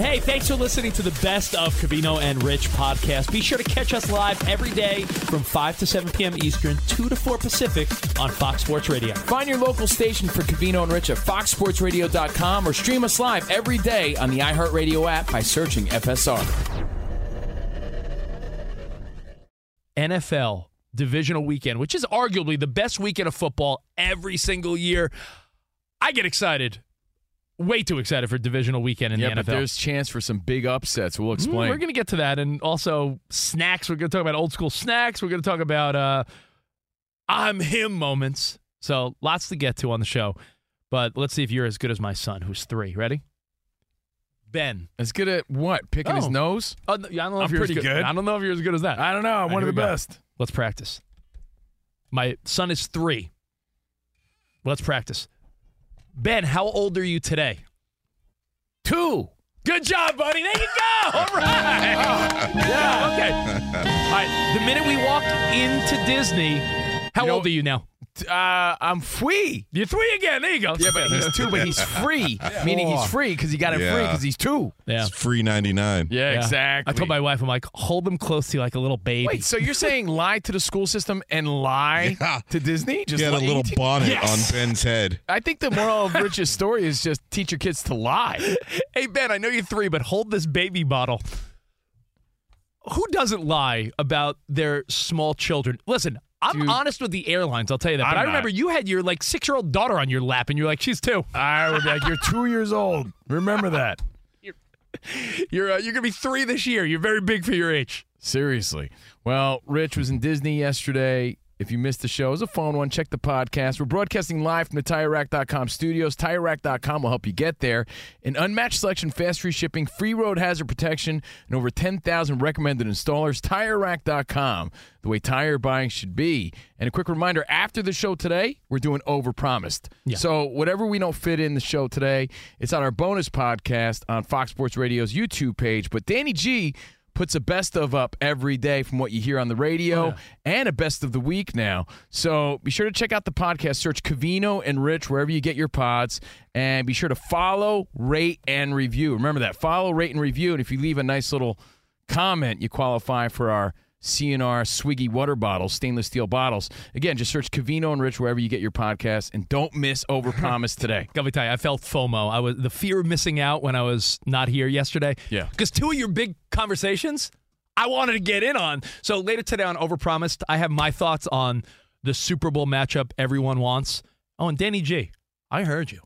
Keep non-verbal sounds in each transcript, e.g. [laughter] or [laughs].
Hey, thanks for listening to the best of Covino and Rich podcast. Be sure to catch us live every day from 5 to 7 p.m. Eastern, 2 to 4 Pacific on Fox Sports Radio. Find your local station for Covino and Rich at foxsportsradio.com or stream us live every day on the iHeartRadio app by searching FSR. NFL divisional weekend, which is arguably the best weekend of football every single year. I get excited. Way too excited for divisional weekend in yeah, the but NFL. there's chance for some big upsets. We'll Mm, explain. We're going to get to that. And also snacks. We're going to talk about old school snacks. We're going to talk about uh, I'm him moments. So lots to get to on the show. But let's see if you're as good as my son, who's three. Ready? Ben. as good at what? Picking his Oh. nose? Oh, I don't know I'm if you're as pretty good. I don't know if you're as good as that. I don't know. I'm right, one of the we go. best. Let's practice. My son is three. Let's practice. Ben, how old are you today? Two. Good job, buddy. There you go. [laughs] All right. yeah. Okay. All right. The minute we walk into Disney, how You know- old are you now? Uh, I'm free. You're three again. There you go. Yeah, but he's two, but he's [laughs] free. Meaning he's free because he got it free because he's two. yeah. It's free 99. Yeah, Yeah. exactly. I told my wife, I'm like, hold them close to you like a little baby. Wait, so you're saying lie to the school system and lie [laughs] Yeah. to Disney? Just had a little bonnet Yes. on Ben's head. I think the moral of Rich's story is just teach your kids to lie. [laughs] hey, Ben, I know you're three, but hold this baby bottle. Who doesn't lie about their small children? Listen, I'm Dude. honest with the airlines, I'll tell you that. But I'm I not. remember you had your like six year old daughter on your lap, and you're like, she's two. I would be like, you're two years old. Remember that. [laughs] you're You're uh, you're gonna be three this year. You're very big for your age. Seriously. Well, Rich was in Disney yesterday. If you missed the show, it was a phone one. Check the podcast. We're broadcasting live from the TireRack.com studios. TireRack.com will help you get there. An unmatched selection, fast free shipping, free road hazard protection, and over 10,000 recommended installers. TireRack.com, the way tire buying should be. And a quick reminder after the show today, we're doing Overpromised. Yeah. So whatever we don't fit in the show today, it's on our bonus podcast on Fox Sports Radio's YouTube page. But Danny G puts a best of up every day from what you hear on the radio Oh, yeah. and a best of the week now. So be sure to check out the podcast. Search Covino and Rich wherever you get your pods. And be sure to follow, rate, and review. Remember that. Follow, rate, and review. And if you leave a nice little comment, you qualify for our CNR Swiggy water bottles, stainless steel bottles. Again, just search Covino and Rich wherever you get your podcasts. And don't miss Overpromise [laughs] today. Let me tell you, I felt FOMO. I was the fear of missing out when I was not here yesterday. Yeah. Because two of your big conversations, I wanted to get in on. So later today on Overpromised, I have my thoughts on the Super Bowl matchup everyone wants. Oh, and Danny G, I heard you.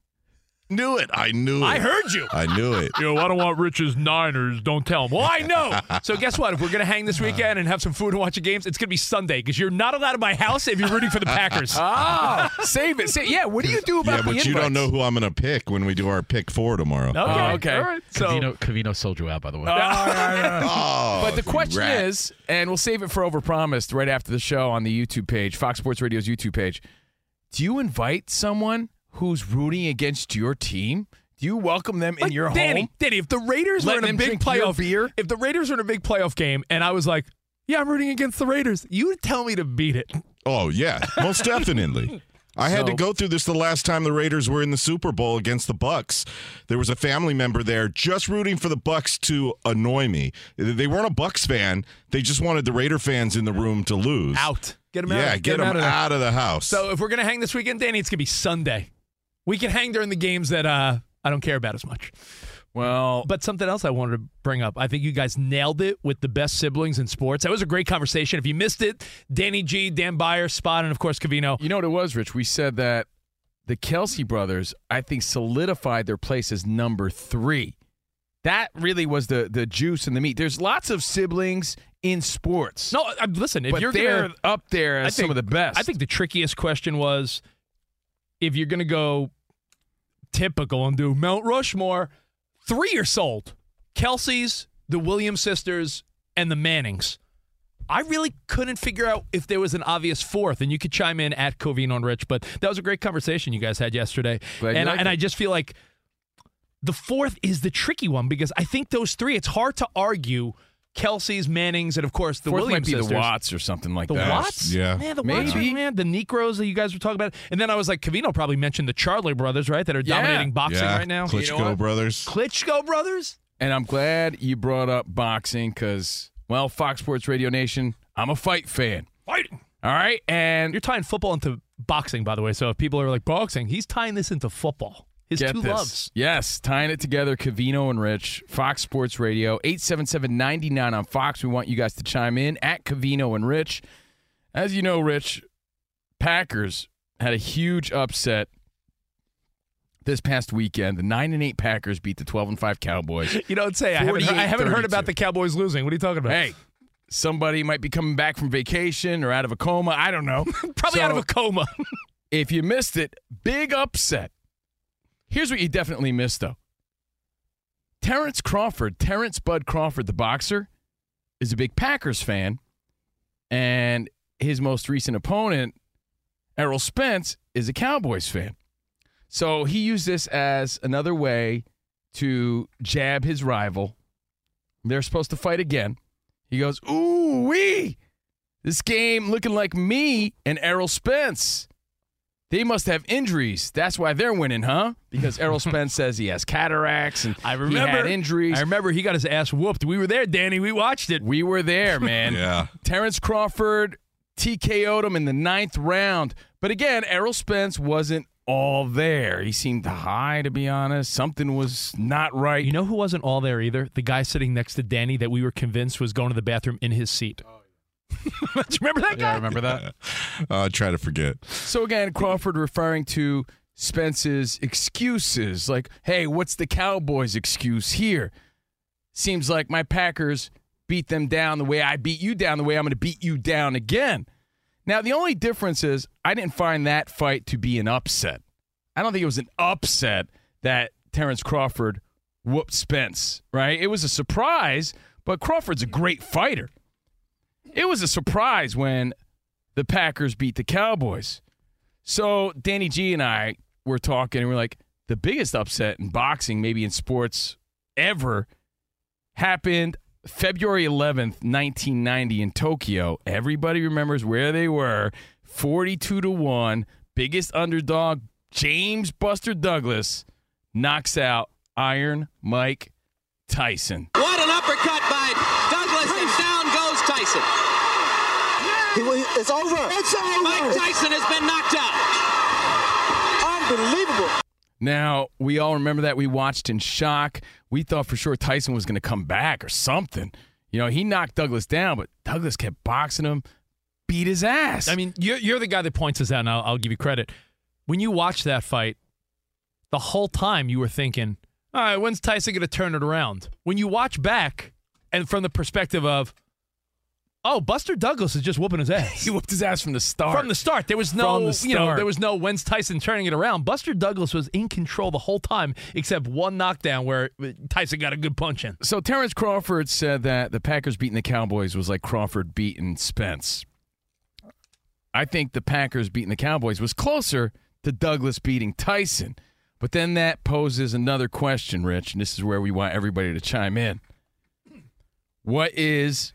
I knew it. I knew it. I heard you. I knew it. [laughs] Yo, I don't want Rich's Niners. Don't tell him. Well, I know. So guess what? If we're gonna hang this weekend and have some food and watch the games, it's gonna be Sunday because you're not allowed in my house if you're rooting for the [laughs] Packers. Oh, save it. Say, yeah, what do you do about Yeah, the but you don't know who I'm going to pick when we do our pick four tomorrow. Okay. Oh, okay. All right. So Covino, Covino sold you out, by the way. Oh, [laughs] oh But the question rat. is, and we'll save it for overpromised right after the show on the YouTube page, Fox Sports Radio's YouTube page. Do you invite someone who's rooting against your team? Do you welcome them in your Danny, home? Danny, if the Raiders were in a big playoff beer? if the Raiders were in a big playoff game, and I was like, "Yeah, I'm rooting against the Raiders," you would tell me to beat it. Oh yeah, most [laughs] definitely. I had to go through this the last time the Raiders were in the Super Bowl against the Bucks. There was a family member there just rooting for the Bucks to annoy me. They weren't a Bucks fan. They just wanted the Raider fans in the room to lose. Out, get them out. Yeah, of, get, them out. out, of there. of the house. So if we're gonna hang this weekend, Danny, it's gonna be Sunday. We can hang during the games that uh, I don't care about as much. Well, But something else I wanted to bring up. I think you guys nailed it with the best siblings in sports. That was a great conversation. If you missed it, Danny G, Dan Byer, Spot, and of course Covino. you know what it was, Rich? We said that the Kelce brothers, I think, solidified their place as number three. That really was the the juice and the meat. There's lots of siblings in sports. No, uh, listen. If but you're they're gonna, up there as I some of the best. I think the trickiest question was if you're gonna go typical and do Mount Rushmore, three are sold: Kelce's, the Williams sisters, and the Mannings. I really couldn't figure out if there was an obvious fourth, and you could chime in at Covino and Rich, but that was a great conversation you guys had yesterday. And I, and. I just feel like the fourth is the tricky one because I think those three, it's hard to argue Kelce's, Mannings, and of course the Fourth Williams might be sisters. the Watts or something like The that. Watts? yeah. Man, the Watts, man. The Necros that you guys were talking about. And then I was like, Covino probably mentioned the Charlo brothers, right? That are Yeah. dominating boxing yeah, right now. Klitschko You know brothers. Klitschko brothers? And I'm glad you brought up boxing because, well, Fox Sports Radio Nation, I'm a fight fan. Fighting. All right, and You're tying football into boxing, by the way. So if people are like, boxing, he's tying this into football. His Get two this. loves. Yes, tying it together, Covino and Rich, Fox Sports Radio, 877-99 on Fox. We want you guys to chime in at Covino and Rich. As you know, Rich, Packers had a huge upset this past weekend. The 9 and 8 Packers beat the 12 and 5 Cowboys. [laughs] You don't say. I haven't, heard, I haven't heard about the Cowboys losing. What are you talking about? hey, somebody might be coming back from vacation or out of a coma. I don't know. [laughs] Probably out of a coma. [laughs] If you missed it, big upset. Here's what you definitely missed, though. Terence Crawford, Terence Bud Crawford, the boxer, is a big Packers fan, and his most recent opponent, Errol Spence, is a Cowboys fan. So he used this as another way to jab his rival. They're supposed to fight again. He goes, Ooh, wee! This game looking like me and Errol Spence. They must have injuries. That's why they're winning, huh? Because Errol [laughs] Spence says he has cataracts and I he remember had injuries. I remember he got his ass whooped. We were there, Danny. We watched it. we were there, [laughs] man. Yeah. Terence Crawford TKO'd him in the ninth round. But again, Errol Spence wasn't all there. He seemed high, to be honest. Something was not right. You know who wasn't all there either? The guy sitting next to Danny that we were convinced was going to the bathroom in his seat. [laughs] Do you remember that guy? Yeah, I remember that. [laughs] Uh, try to forget. So again, Crawford referring to Spence's excuses, like, "Hey, what's the Cowboys' excuse here? Seems like my Packers beat them down the way I beat you down, the way I'm going to beat you down again." Now, the only difference is I didn't find that fight to be an upset. I don't think it was an upset that Terence Crawford whooped Spence, right? It was a surprise, but Crawford's a great fighter. It was a surprise when the Packers beat the Cowboys. So Danny G and I were talking, and we're like, the biggest upset in boxing, maybe in sports ever, happened February 11th, 1990 in Tokyo. Everybody remembers where they were 42 to 1. Biggest underdog, James Buster Douglas, knocks out Iron Mike Tyson. What an uppercut by Douglas, and down goes Tyson. He, will- it's over. It's Mike over. Tyson has been knocked out. Unbelievable. Now, we all remember that. We watched in shock. We thought for sure Tyson was going to come back or something. You know, he knocked Douglas down, but Douglas kept boxing him, beat his ass. I mean, you're, you're the guy that points us out, and I'll, I'll give you credit. When you watch that fight, the whole time you were thinking, all right, when's Tyson going to turn it around? When you watch back, and from the perspective of, oh, Buster Douglas is just whooping his [laughs] ass. he whooped his ass from the start. From the start, there was no, the you know, there was no when's Tyson turning it around. Buster Douglas was in control the whole time, except one knockdown where Tyson got a good punch in. So Terence Crawford said that the Packers beating the Cowboys was like Crawford beating Spence. I think the Packers beating the Cowboys was closer to Douglas beating Tyson. But then that poses another question, Rich, and this is where we want everybody to chime in. What is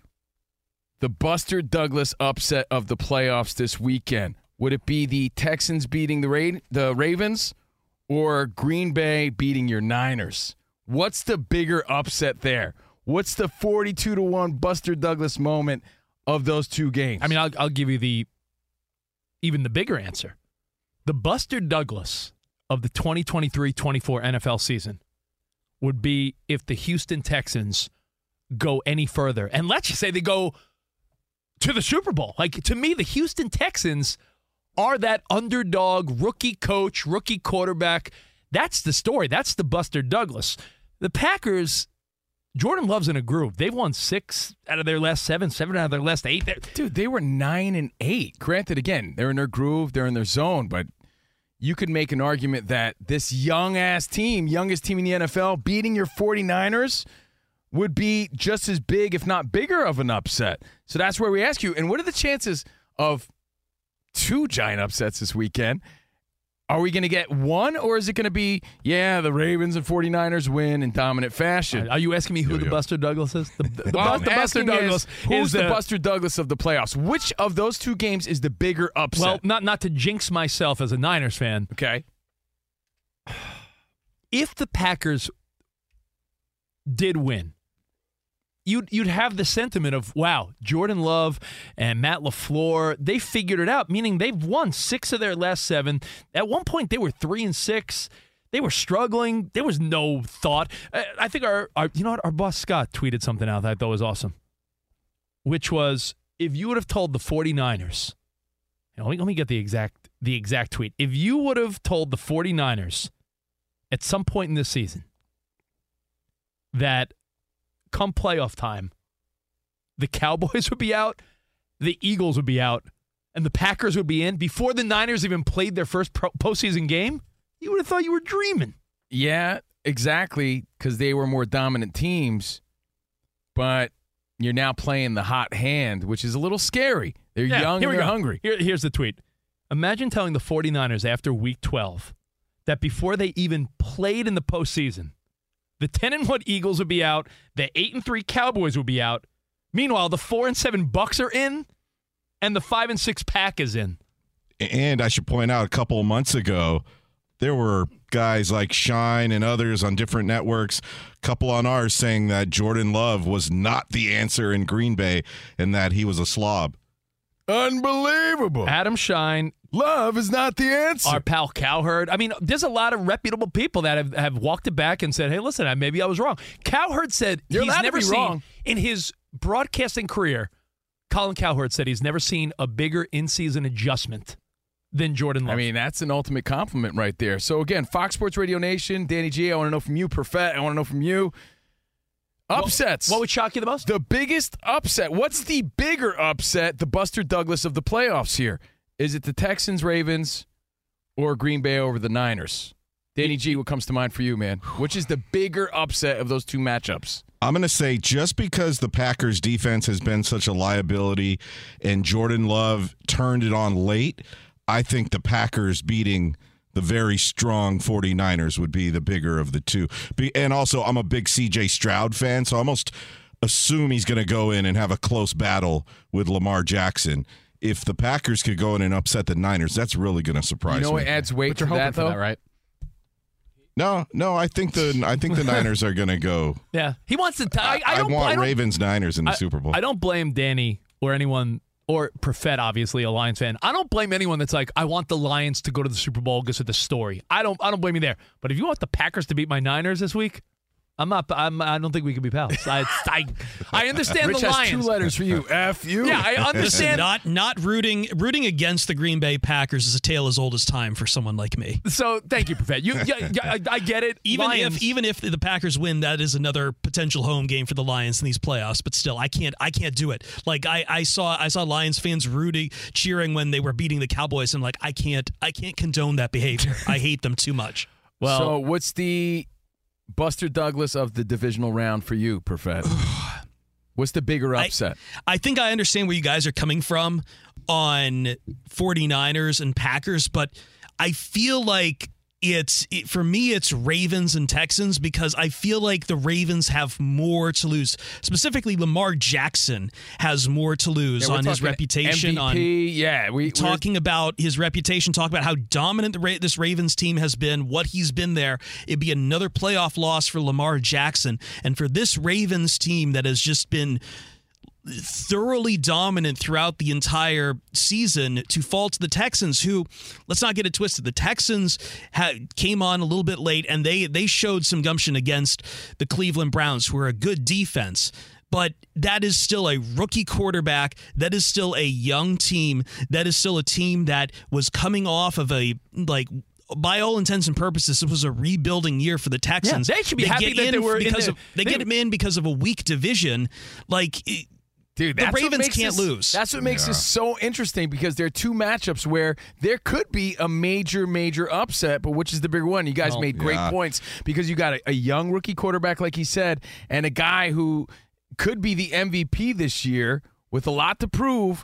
the Buster Douglas upset of the playoffs this weekend? Would it be the Texans beating the Ra- the Ravens or Green Bay beating your Niners? What's the bigger upset there? What's the 42 to 1 Buster Douglas moment of those two games? I mean, I'll, I'll give you the even the bigger answer. The Buster Douglas of the 2023 24 NFL season would be if the Houston Texans go any further. And let's just say they go to the Super Bowl. Like, to me, the Houston Texans are that underdog rookie coach, rookie quarterback. That's the story. That's the Buster Douglas. The Packers, Jordan Love's in a groove. They've won six out of their last seven, seven out of their last eight. They're, Dude, they were nine and eight. Granted, again, they're in their groove, they're in their zone, but you could make an argument that this young ass team, youngest team in the NFL, beating your 49ers would be just as big, if not bigger, of an upset. So that's where we ask you, and what are the chances of two giant upsets this weekend? Are we going to get one, or is it going to be, yeah, the Ravens and 49ers win in dominant fashion? Are you asking me who the Buster Douglas is? The, the, the, [laughs] Well, the Buster asking Douglas is, who's is the, Buster Douglas of the playoffs? Which of those two games is the bigger upset? Well, not not to jinx myself as a Niners fan. okay. If the Packers did win, you'd you'd have the sentiment of wow, Jordan Love and Matt LaFleur, they figured it out, meaning they've won 6 of their last 7. At one point they were 3 and 6. They were struggling. There was no thought. I think our, our you know what our boss Scott tweeted something out that I thought was awesome. Which was if you would have told the 49ers Let me, let me get the exact the exact tweet. If you would have told the 49ers at some point in this season that come playoff time, the Cowboys would be out, the Eagles would be out, and the Packers would be in before the Niners even played their first pro- postseason game, you would have thought you were dreaming. Yeah, exactly, because they were more dominant teams, but you're now playing the hot hand, which is a little scary. They're Yeah, young here we they're go. hungry. Here- here's the tweet. Imagine telling the 49ers after week 12 that before they even played in the postseason, the 10 and 1 Eagles would be out, the 8 and 3 Cowboys would be out. Meanwhile, the 4 and 7 Bucks are in and the 5 and 6 Pack is in. And I should point out a couple of months ago, there were guys like Schein and others on different networks, a couple on ours saying that Jordan Love was not the answer in Green Bay and that he was a slob. Unbelievable. Adam Schein, Love is not the answer. our pal Cowherd. I mean, there's a lot of reputable people that have, have walked it back and said, hey, listen, I- maybe I was wrong. Cowherd said You're he's never seen, wrong. in his broadcasting career, Colin Cowherd said he's never seen a bigger in season adjustment than Jordan Love. I mean, that's an ultimate compliment right there. So again, Fox Sports Radio Nation, Danny G, I want to know from you, Perfet. I want to know from you. Upsets. what would shock you the most? the biggest upset? What's the bigger upset? The Buster Douglas of the playoffs here. Is it the Texans, Ravens, or Green Bay over the Niners? Danny G, what comes to mind for you, man? Which is the bigger upset of those two matchups? I'm going to say just because the Packers defense has been such a liability and Jordan Love turned it on late, I think the Packers beating the very strong 49ers would be the bigger of the two. And also, I'm a big CJ Stroud fan, so I almost assume he's going to go in and have a close battle with Lamar Jackson. If the Packers could go in and upset the Niners, that's really going to surprise me. You know me. what adds weight But to you're that, though? that, right? No, no, I think the I think the [laughs] Niners are going to go. Yeah. He wants to. T- I, I I, don't, want I don't, Ravens Niners in the I- Super Bowl. I don't blame Danny or anyone or Profet, obviously a Lions fan. I don't blame anyone that's like, I want the Lions to go to the Super Bowl because of the story. I don't. I don't blame you there. But if you want the Packers to beat my Niners this week, I'm not. I'm, I don't think we can be pals. I. I, I understand Rich the has Lions. two letters for you. F you. Yeah, I understand. [laughs] not not rooting rooting against the Green Bay Packers is a tale as old as time for someone like me. so thank you, Profet. You, yeah, yeah, I, I get it. Even Lions, if even if the Packers win, that is another potential home game for the Lions in these playoffs. But still, I can't I can't do it. Like I, I saw I saw Lions fans rooting cheering when they were beating the Cowboys, and like I can't I can't condone that behavior. I hate them too much. well, so what's the Buster Douglas of the divisional round for you, Perfet? [sighs] What's the bigger I- upset? I think I understand where you guys are coming from on 49ers and Packers, but I feel like it's it, for me it's Ravens and Texans because I feel like the Ravens have more to lose. Specifically, Lamar Jackson has more to lose Yeah, on his reputation. MVP, On yeah, we we're- talking about his reputation, talk about how dominant the Ra- this Ravens team has been, what he's been there. It'd be another playoff loss for Lamar Jackson, and for this Ravens team that has just been thoroughly dominant throughout the entire season to fall to the Texans who let's not get it twisted the Texans ha- came on a little bit late and they they showed some gumption against the Cleveland Browns who are a good defense but that is still a rookie quarterback. That is still a young team. That is still a team that was coming off of a like by all intents and purposes, it was a rebuilding year for the Texans. they should be happy that they were in because the- of they, they- get them in because of a weak division. Like Dude, The that's what Ravens makes can't this- lose. That's what makes this so interesting because there are two matchups where there could be a major, major upset, but which is the bigger one? You guys oh, made great Yeah. points because you got a, a young rookie quarterback, like he said, and a guy who could be the MVP this year with a lot to prove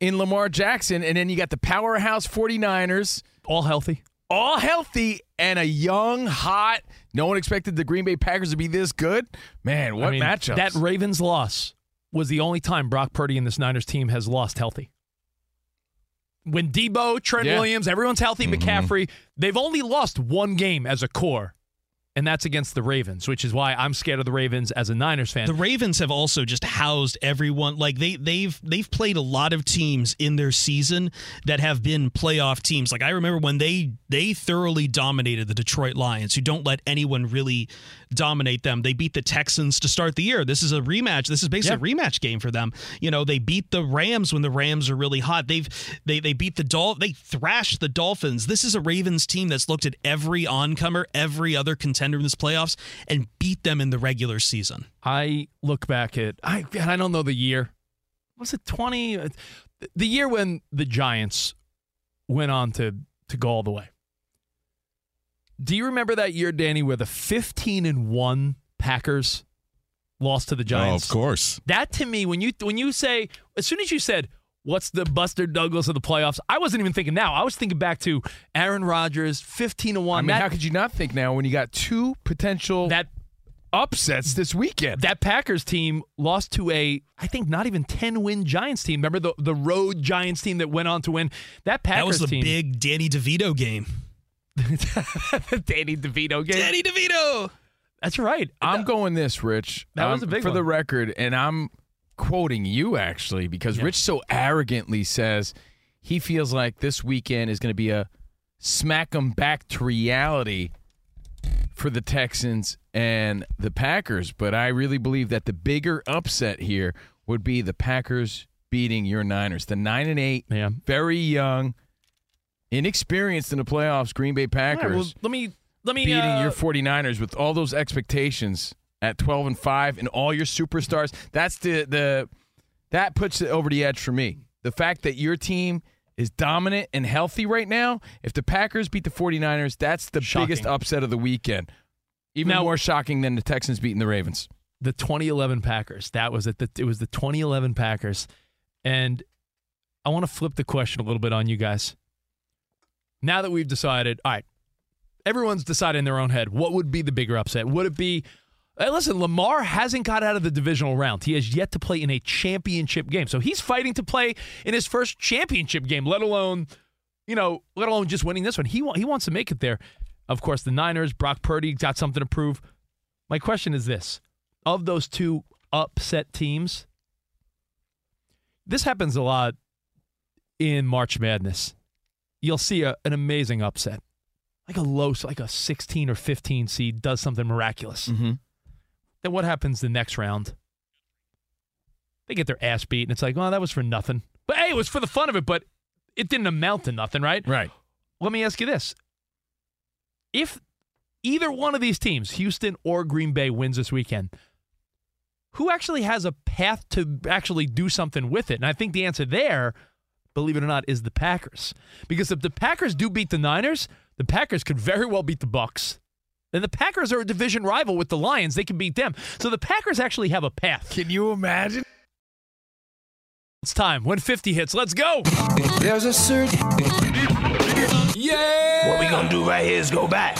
in Lamar Jackson. And then you got the powerhouse 49ers, All healthy. all healthy, and a young, hot. No one expected the Green Bay Packers to be this good. Man, what I mean, matchups? That Ravens loss was the only time Brock Purdy and this Niners team has lost healthy. When Deebo, Trent Yeah. Williams, everyone's healthy, mm-hmm. McCaffrey, they've only lost one game as a core, and that's against the Ravens, which is why I'm scared of the Ravens as a Niners fan. The Ravens have also just housed everyone. Like they they've they've played a lot of teams in their season that have been playoff teams. Like I remember when they they thoroughly dominated the Detroit Lions, who don't let anyone really dominate them. They beat the Texans to start the year. This is a rematch. This is basically a rematch game for them. You know, they beat the Rams when the Rams are really hot. They've they they beat the Dol they thrashed the Dolphins. This is a Ravens team that's looked at every oncomer, every other contender in this playoffs and beat them in the regular season. I look back at I and I don't know the year. Was it 20 uh, the year when the Giants went on to to go all the way. Do you remember that year Danny where the 15 and 1 Packers lost to the Oh, Giants? of course. That to me when you when you say as soon as you said what's the Buster Douglas of the playoffs, I wasn't even thinking now. I was thinking back to Aaron Rodgers 15 to 1. I mean, that, how could you not think now when you got two potential that upsets this weekend? that Packers team lost to a, I think, not even 10 win Giants team. Remember the, the road Giants team that went on to win? That Packers team. That was the team. big Danny DeVito game. [laughs] Danny DeVito game. Danny DeVito. That's right. I'm going this, Rich. That was Um, a big for the record, and I'm quoting you actually because Rich so arrogantly says he feels like this weekend is going to be a smack 'em back to reality for the Texans and the Packers. But I really believe that the bigger upset here would be the Packers beating your Niners. The nine and eight, Yeah. very young, inexperienced in the playoffs. Green Bay Packers right, well, let me let me beating uh, your 49ers with all those expectations at 12 and 5 and all your superstars that's the the that puts it over the edge for me the fact that your team is dominant and healthy right now if the packers beat the 49ers that's the Shocking. biggest upset of the weekend even Now- more shocking than the texans beating the ravens the 2011 Packers. That was it. It was the 2011 Packers, and I want to flip the question a little bit on you guys. Now that we've decided, all right, everyone's decided in their own head what would be the bigger upset. Would it be? Hey, listen, Lamar hasn't got out of the divisional round. He has yet to play in a championship game, so he's fighting to play in his first championship game. Let alone, you know, let alone just winning this one. He wa- he wants to make it there. Of course, the Niners, Brock Purdy got something to prove. My question is this of those two upset teams, this happens a lot in March Madness. You'll see a, an amazing upset. Like a low, like a 16 or 15 seed does something miraculous. mm-hmm. Then what happens the next round? They get their ass beat, and it's like, well, that was for nothing. But hey, it was for the fun of it, but it didn't amount to nothing, right? right Let me ask you this. If either one of these teams, Houston or Green Bay, wins this weekend, who actually has a path to actually do something with it? And I think the answer there, believe it or not, is the Packers. Because if the Packers do beat the Niners, the Packers could very well beat the Bucks. And the Packers are a division rival with the Lions. They can beat them. So the Packers actually have a path. can you imagine It's time. When 50 hits, let's go. There's a certain. Yeah. What we gonna do right here is go back.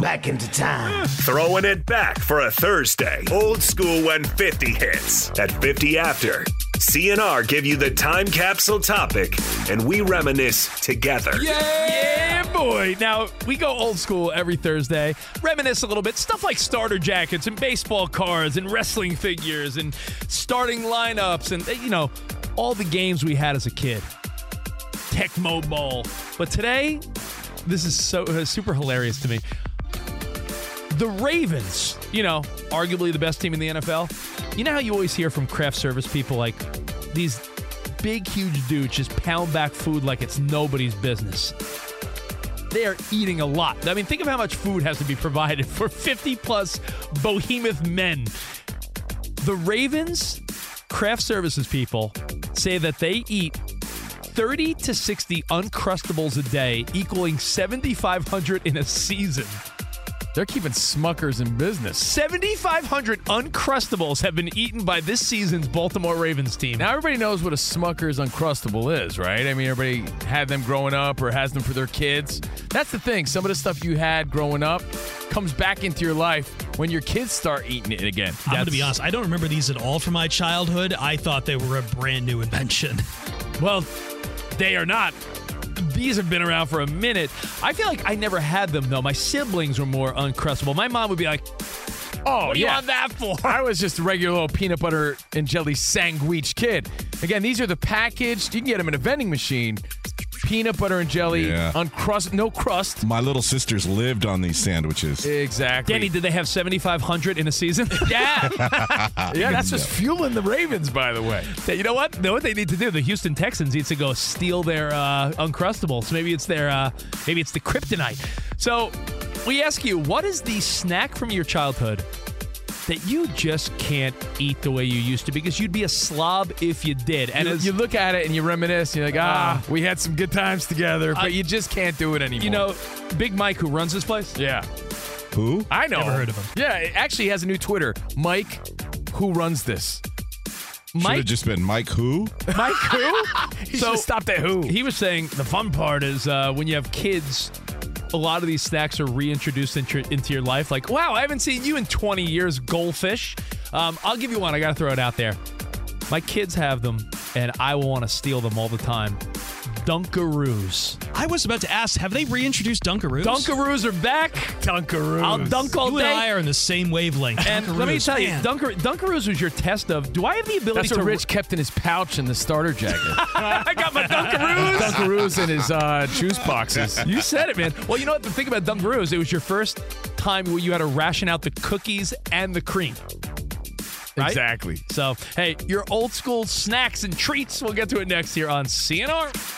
Back into time. Throwing it back for a Thursday. Old school when 50 hits. At 50 after. CNR give you the time capsule topic, and we reminisce together. Yeah, boy. Now, we go old school every Thursday, reminisce a little bit. Stuff like starter jackets and baseball cards and wrestling figures and starting lineups and, you know, all the games we had as a kid. Tecmo Bowl. But today, this is so uh, super hilarious to me. The Ravens, you know, arguably the best team in the NFL. You know how you always hear from craft service people like these big, huge dudes just pound back food like it's nobody's business. They are eating a lot. I mean, think of how much food has to be provided [laughs] for 50 plus behemoth men. The Ravens craft services people say that they eat 30 to 60 uncrustables a day, equaling 7,500 in a season. They're keeping Smuckers in business. 7,500 Uncrustables have been eaten by this season's Baltimore Ravens team. Now everybody knows what a Smucker's Uncrustable is, right? I mean, everybody had them growing up or has them for their kids. That's the thing. Some of the stuff you had growing up comes back into your life when your kids start eating it again. I'm going to be honest. I don't remember these at all from my childhood. I thought they were a brand new invention. Well, they are not. These have been around for a minute. I feel like I never had them though. My siblings were more uncrustable. My mom would be like, Oh, "What do you yeah. want that for?" [laughs] I was just a regular little peanut butter and jelly sandwich kid. Again, these are the packaged. You can get them in a vending machine. Peanut butter and jelly, Yeah. uncrust, no crust. My little sisters lived on these sandwiches. Exactly. Danny, did they have 7,500 in a season? [laughs] yeah. [laughs] yeah, that's just fueling the Ravens, by the way. You know what? You know what they need to do? The Houston Texans need to go steal their uh, Uncrustables. Maybe it's their, uh, maybe it's the kryptonite. So we ask you, what is the snack from your childhood that you just can't eat the way you used to because you'd be a slob if you did? And you, you look at it and you reminisce. You're like, ah, we had some good times together, but I- you just can't do it anymore. you know, Big Mike, who runs this place, yeah, Who? I know. Never heard of him. Yeah, it actually has a new Twitter, Mike. Who runs this? Mike Should Mike, have just been Mike who? Mike, who? [laughs] He so, stopped at who? He was saying the fun part is uh, when you have kids, a lot of these snacks are reintroduced into, into your life. Like, wow, I haven't seen you in 20 years, goldfish. Um, I'll give you one. I got to throw it out there. My kids have them, and I will want to steal them all the time. Dunkaroos. I was about to ask, have they reintroduced Dunkaroos? Dunkaroos are back. Dunkaroos. I'll dunk all You day. and I are in the same wavelength. And let me Dunkaroos, tell you, man. Dunker, Dunkaroos was your test of do I have the ability That's to what Rich kept in his pouch in the starter jacket. [laughs] I got my Dunkaroos. Dunkaroos in his uh, juice boxes. You said it, man. Well, you know what? The thing about Dunkaroos, it was your first time where you had to ration out the cookies and the cream. Right? Exactly. So, hey, your old school snacks and treats. We'll get to it next here on CNR.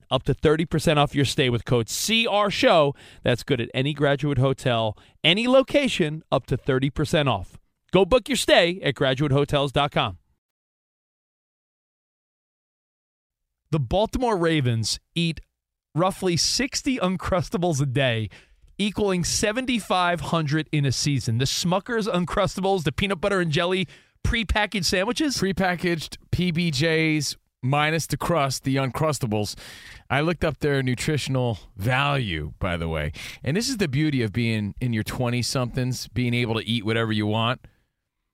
up to 30% off your stay with code CR Show. That's good at any graduate hotel, any location, up to 30% off. Go book your stay at graduatehotels.com. The Baltimore Ravens eat roughly 60 Uncrustables a day, equaling 7,500 in a season. The Smucker's Uncrustables, the peanut butter and jelly prepackaged sandwiches? Prepackaged PBJs minus the crust, the Uncrustables. I looked up their nutritional value, by the way. And this is the beauty of being in your 20 somethings, being able to eat whatever you want.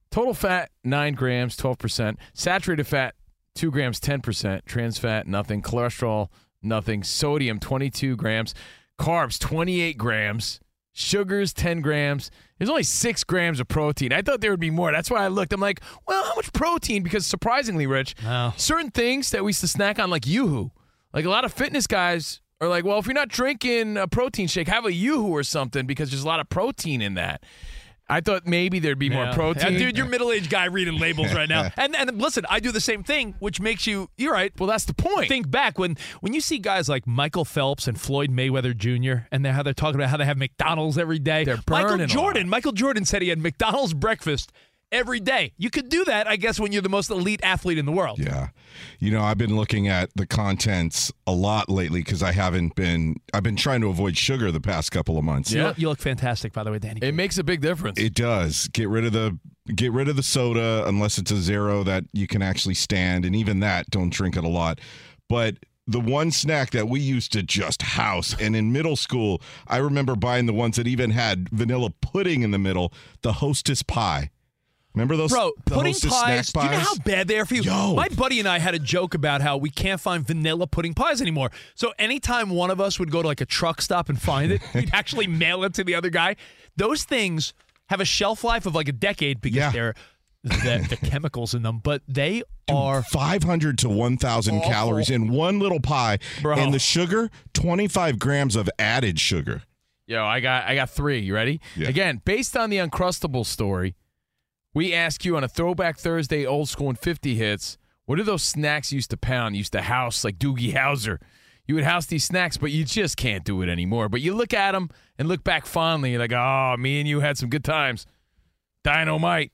Total fat, 9 grams, 12%. Saturated fat, 2 grams, 10%. Trans fat, nothing. Cholesterol, nothing. Sodium, 22 grams. Carbs, 28 grams. Sugars, 10 grams. There's only 6 grams of protein. I thought there would be more. That's why I looked. I'm like, well, how much protein? Because surprisingly, Rich, Wow. certain things that we used to snack on, like Yoo-Hoo, like a lot of fitness guys are like, well, if you're not drinking a protein shake, have a Yoo-Hoo or something because there's a lot of protein in that. I thought maybe there'd be more protein. Yeah, dude, you're a middle-aged guy reading labels right now. [laughs] And and listen, I do the same thing, which makes you you're right. Well, that's the point. Think back when when you see guys like Michael Phelps and Floyd Mayweather Jr. and they're how they're talking about how they have McDonald's every day. They're Michael Jordan, Michael Jordan said he had McDonald's breakfast every day. You could do that, I guess, when you're the most elite athlete in the world. Yeah. You know, I've been looking at the contents a lot lately because I haven't been, I've been trying to avoid sugar the past couple of months. You, look, you look fantastic, by the way, Danny. It makes a big difference. It does. Get rid of the get rid of the soda unless it's a zero that you can actually stand and even that don't drink it a lot. But the one snack that we used to just house and in middle school, I remember buying the ones that even had vanilla pudding in the middle, the hostess pie. Remember those Bro, the pudding pies, do you know how bad they are for you? Yo. My buddy and I had a joke about how we can't find vanilla pudding pies anymore. So anytime one of us would go to like a truck stop and find it, [laughs] we'd actually mail it to the other guy. Those things have a shelf life of like a decade because Yeah. they're the, the [laughs] chemicals in them, but they are 500 to 1,000 calories in one little pie. Bro. And the sugar, 25 grams of added sugar. Yo, I got I got three. You ready? Yeah. Again, based on the Uncrustable story, we ask you on a Throwback Thursday, old school and 50 hits, what are those snacks you used to pound, you used to house like Doogie Howser? You would house these snacks, but you just can't do it anymore. But you look at them and look back fondly. You're like, oh, me and you had some good times. Dynamite.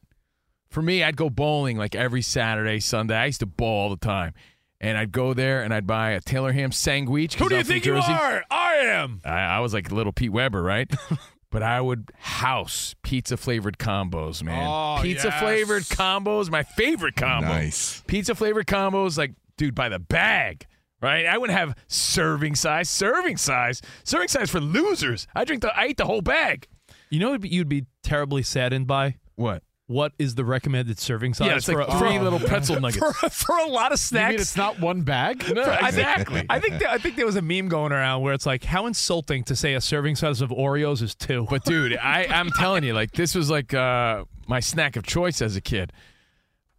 for me, I'd go bowling like every Saturday, Sunday. I used to bowl all the time. And I'd go there and I'd buy a Taylor Ham sandwich. Who do you think you are? I am. I, I was like little Pete Weber, right? [laughs] but I would house pizza flavored combos, man. Oh, pizza yes. flavored combos, my favorite combo. Nice. Pizza flavored combos, like, dude, by the bag, right? I wouldn't have serving size, serving size, serving size for losers. I drink the, I eat the whole bag. You know what you'd be terribly saddened by? What? What is the recommended serving size Yeah, it's for like a, three for- little [laughs] pretzel nuggets. for, for a lot of snacks? You mean it's not one bag? No, I think- exactly. I think that, I think there was a meme going around where it's like how insulting to say a serving size of Oreos is two. But dude, I, I'm telling you, like this was like uh, my snack of choice as a kid.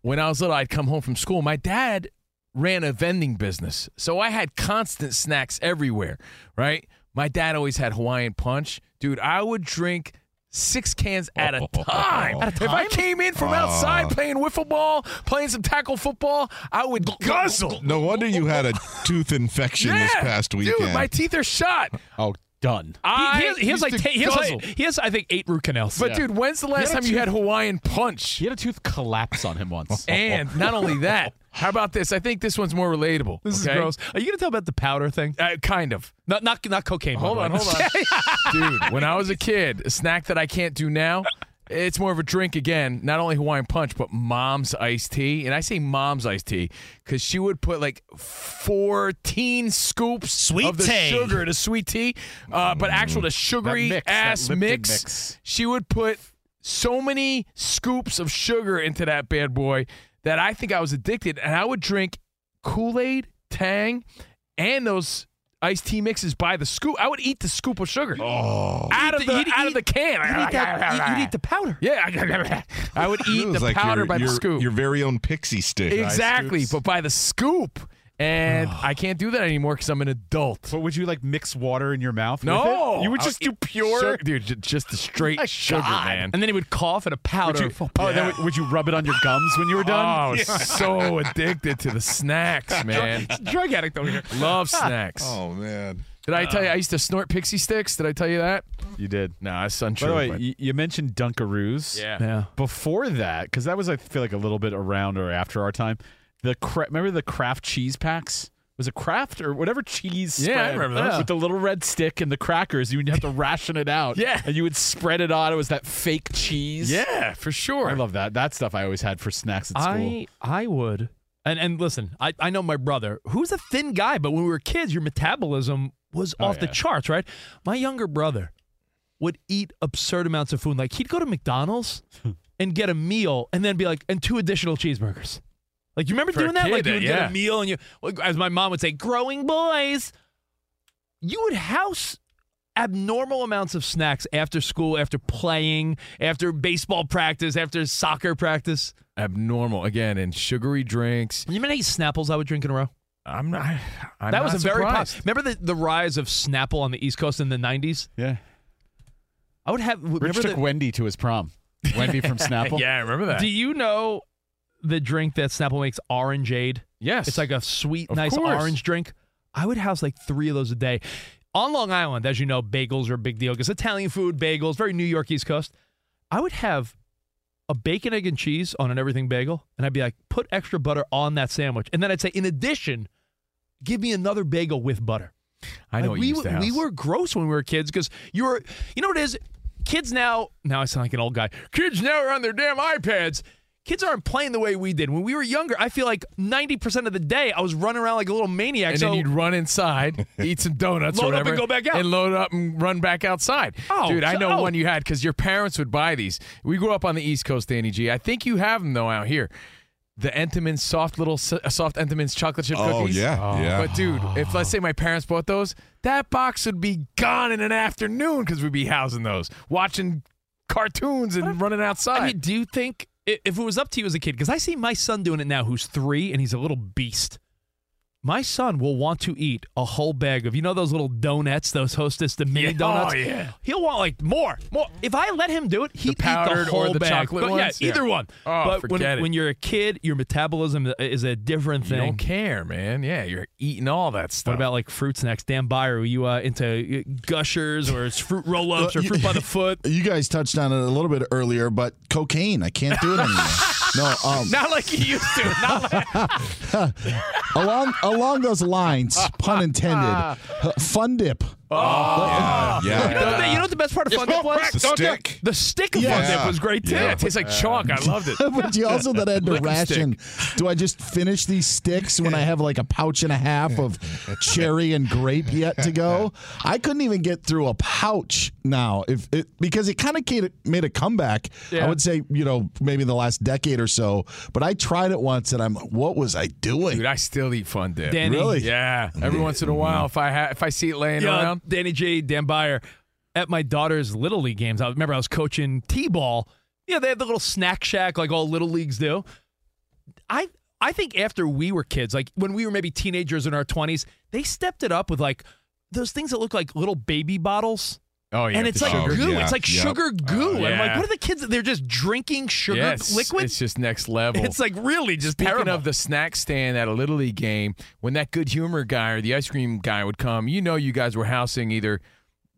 When I was little, I'd come home from school. My dad ran a vending business, so I had constant snacks everywhere. Right? My dad always had Hawaiian Punch. Dude, I would drink six cans at a [laughs] time. At a If I came in from outside ah. playing wiffle ball, playing some tackle football, I would guzzle. No wonder you had a [laughs] tooth infection this past weekend. Dude, my teeth are shot. Oh, done. I he, he has, he has like ta- he, has like, he has I think eight root canals. But dude, when's the last had a time you had Hawaiian Punch? He had a tooth collapse on him once. [laughs] And not only that, how about this? I think this one's more relatable. this okay? is gross. Are you gonna tell about the powder thing? Uh, kind of. Not not not cocaine. by Hold the on, hold on. [laughs] Dude, when I was a kid, a snack that I can't do now, it's more of a drink again, not only Hawaiian Punch, but mom's iced tea. And I say mom's iced tea because she would put like 14 scoops Sweet of the tea. sugar to sweet tea, uh, but actual the sugary mix, ass mix. mix. She would put so many scoops of sugar into that bad boy that I think I was addicted. And I would drink Kool Aid, Tang, and those iced tea mixes by the scoop. I would eat the scoop of sugar oh. out of the eat- out of the can. You'd eat, that, you- [laughs] you'd eat the powder. yeah, I would [laughs] eat the like powder your, by your, the scoop. Your very own pixie stick. exactly, but by the scoop. And [sighs] I can't do that anymore because I'm an adult. But would you like mix water in your mouth? No, with it? you would just would do pure. sugar- dude. ju- Just the straight My sugar, God. man. And then he would cough and a Would powder. you, oh, then would, would you rub it on your gums when you were done? Oh, so addicted to the snacks, man. [laughs] drug addict over here. Love [laughs] snacks. Oh man. Did I tell you uh. I used to snort pixie sticks? Did I tell you that? You did. No, that's By untrue. the way, but- you, you mentioned Dunkaroos. yeah. Yeah. Before that, because that was I feel like a little bit around or after our time. The cra- remember the Kraft cheese packs? Was it Kraft or whatever cheese? Yeah, I remember those. With the little red stick and the crackers, you would have to [laughs] ration it out. Yeah. and you would spread it on. It was that fake cheese. Yeah, for sure. I love that. That stuff I always had for snacks at school. I I would. And and listen, I, I know my brother, who's a thin guy, but when we were kids, your metabolism was Oh, off the charts, right? My younger brother would eat absurd amounts of food. Like he'd go to McDonald's [laughs] and get a meal and then be like, and two additional cheeseburgers. Like you remember For doing that? kid, Like you would get a meal and you, as my mom would say, growing boys. You would house abnormal amounts of snacks after school, after playing, after baseball practice, after soccer practice. Abnormal again, and sugary drinks. You remember how many Snapples I would drink in a row? I'm not. I'm that not was a very pop- surprised. remember the, the rise of Snapple on the East Coast in the '90s. yeah. I would have. Rich took the, Wendy to his prom. Wendy from [laughs] Snapple. yeah, I remember that. do you know the drink that Snapple makes, Orangeade? yes, It's like a sweet, Of nice course. orange drink. I would house like three of those a day. On Long Island, as you know, bagels are a big deal because Italian food, bagels, very New York East Coast. I would have a bacon, egg, and cheese on an everything bagel, and I'd be like, put extra butter on that sandwich, and then I'd say, in addition, give me another bagel with butter. I know Like, what we you used to were, we were gross when we were kids because you were, you know what it is? Kids now, now I sound like an old guy. Kids now are on their damn iPads. Kids aren't playing the way we did. When we were younger, I feel like 90% of the day I was running around like a little maniac. and so then you'd run inside, [laughs] eat some donuts, or Load up and go back out. and load up and run back outside. Oh, dude, I know oh. one you had because your parents would buy these. We grew up on the East Coast, Danny G. I think you have them though out here. The Entenmann's soft little uh, soft Entenmann's chocolate chip Oh, cookies. yeah, yeah. But dude, if let's say my parents bought those, that box would be gone in an afternoon because we'd be housing those, watching cartoons and running outside. I mean, do you think i- if it was up to you as a kid, because I see my son doing it now, who's three, and he's a little beast. My son will want to eat a whole bag of you know those little donuts, those Hostess the mini Yeah. donuts. Oh, yeah. He'll want like more, more. If I let him do it, he'd eat powdered the or whole the bag. chocolate but ones? Yeah, either Yeah. one. Oh, but when, forget it. when you're a kid, your metabolism is a different You thing. don't care, man. Yeah, you're eating all that stuff. What about like fruit snacks? Dan Byer, are you uh, into uh, gushers or fruit roll ups or fruit by the [laughs] foot? You guys touched on it a little bit earlier, but cocaine, I can't do it anymore. [laughs] no, um, Not like you used to. Not like, [laughs] along along those lines, pun intended. [laughs] Fun dip. Oh, oh, yeah, You know, yeah. the, you know what the best part of Fun Dip was? The stick. The stick of Yeah. Fun Dip was great too. yeah, it tastes like chalk. I loved it. [laughs] but you also then had to Lick 'em ration. Do I just finish these sticks when I have like a pouch and a half of cherry and grape yet to go? I couldn't even get through a pouch now, if it because it kind of made a comeback. Yeah. I would say you know maybe in the last decade or so. But I tried it once and I'm what was I doing? Dude, I still eat fun dip. Danny. Really? Yeah, every once in a while, if I ha- if I see it laying Yeah, around, Danny G, Dan Byer, at my daughter's little league games. I remember I was coaching t-ball. Yeah, they had the little snack shack like all little leagues do. I I think after we were kids, like when we were maybe teenagers in our twenties, they stepped it up with like those things that look like little baby bottles. Oh yeah, and it's like sugar. goo. yeah, it's like yep. sugar oh, goo. And I'm like, what are the kids? They're just drinking sugar Yes, liquid. It's just next level. It's like really just Speaking terrible. of the snack stand at a little league game, when that good humor guy or the ice cream guy would come, you know you guys were housing either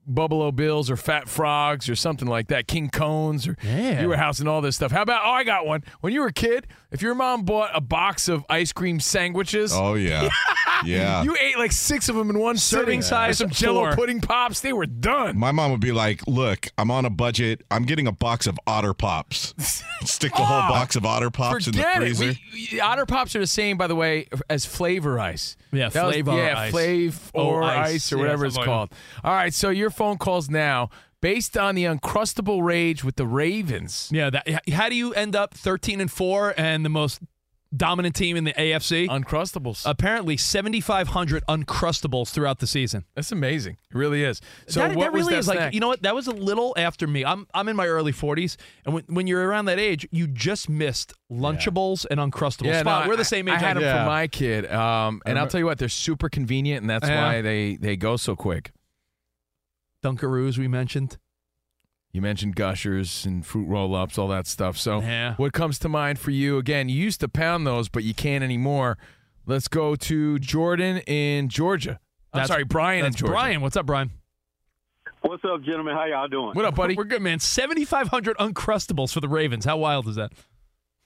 Buffalo Bills or Fat Frogs or something like that, King Cones or Yeah. you were housing all this stuff. How about oh I got one. When you were a kid, if your mom bought a box of ice cream sandwiches, Oh yeah, [laughs] yeah. you ate like six of them in one Serving sitting. size some Jello four. pudding pops, they were done. My mom would be like, "Look, I'm on a budget. I'm getting a box of Otter Pops. [laughs] Stick the whole Oh, box of Otter Pops in the Forget it. freezer." We, we- Otter Pops are the same, by the way, as flavor ice. Yeah, That was- Flavor yeah, Ice. Flav Oh, or Ice. ice, or Yeah, whatever it's like called. All right, so your phone calls now based on the uncrustable rage with the Ravens. yeah, that, how do you end up 13 and 4 and the most dominant team in the AFC? Uncrustables. Apparently 7500 uncrustables throughout the season. That's amazing. It really is. So that, what that was really that is snack? like you know what that was a little after me. I'm I'm in my early 40s and when, when you're around that age, you just missed Lunchables and Uncrustables. yeah, Spot, no, we're the same age. I had them guess. for my kid, um, and I'll tell you what, they're super convenient, and that's Yeah. why they they go so quick. Dunkaroos we mentioned. You mentioned gushers and fruit roll ups, all that stuff. So, Yeah. what comes to mind for you? Again, you used to pound those, but you can't anymore. Let's go to Jordan in Georgia. I'm That's- sorry, Brian in Georgia. Brian, what's up, Brian? What's up, gentlemen? How y'all doing? What up, buddy? We're good, man. 7500 Uncrustables for the Ravens. How wild is that?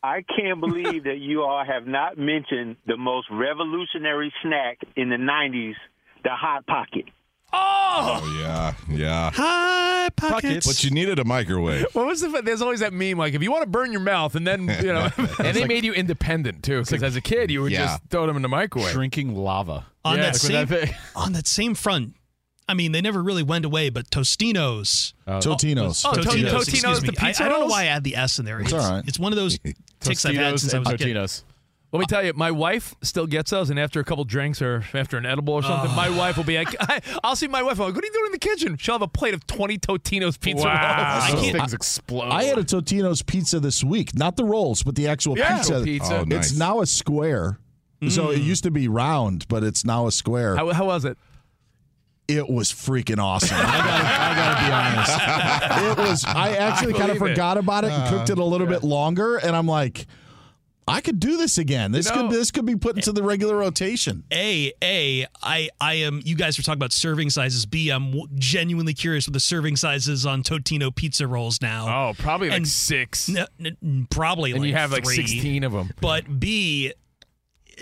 I can't believe that you all have not mentioned the most revolutionary snack in the '90s, the hot pocket. Oh, Oh yeah, yeah. High pockets. But you needed a microwave. what was the? There's always that meme like if you want to burn your mouth and then you know. [laughs] and they made you independent too, because as a kid you would Yeah. just throw them in the microwave. Drinking lava. on Yeah, that like same that [laughs] on that same front. I mean, they never really went away, but Tostinos. Totinos. Oh, oh to- oh, Totinos, Totinos, excuse me. the I, pizza I don't know why I add the S in there. It's, all right. it's one of those [laughs] ticks I've had since I was a kid. Totinos. Let me tell you, my wife still gets those, and after a couple drinks or after an edible or something, my oh. wife will be like, I, "I'll see my wife. I'm like, what are you doing in the kitchen?" She'll have a plate of 20 Totino's pizza Wow. rolls. Those can't- things explode. I had a Totino's pizza this week, not the rolls, but the actual Yeah. pizza. Actual pizza. Oh, nice. It's now a square. So it mm. used to be round, but it's now a square. How, how was it? it was freaking awesome. [laughs] I gotta, I gotta be honest. It was. I actually kind of believe it. forgot about it and cooked it a little bit longer, and I'm like, I could do this again. This You know- could this could be put into the regular rotation. A, A, I, I am. You guys were talking about serving sizes. B, I'm w- genuinely curious with the serving sizes on Totino pizza rolls now. Oh, probably like And- six. N- n- probably, and like you have like 16 of them. But B,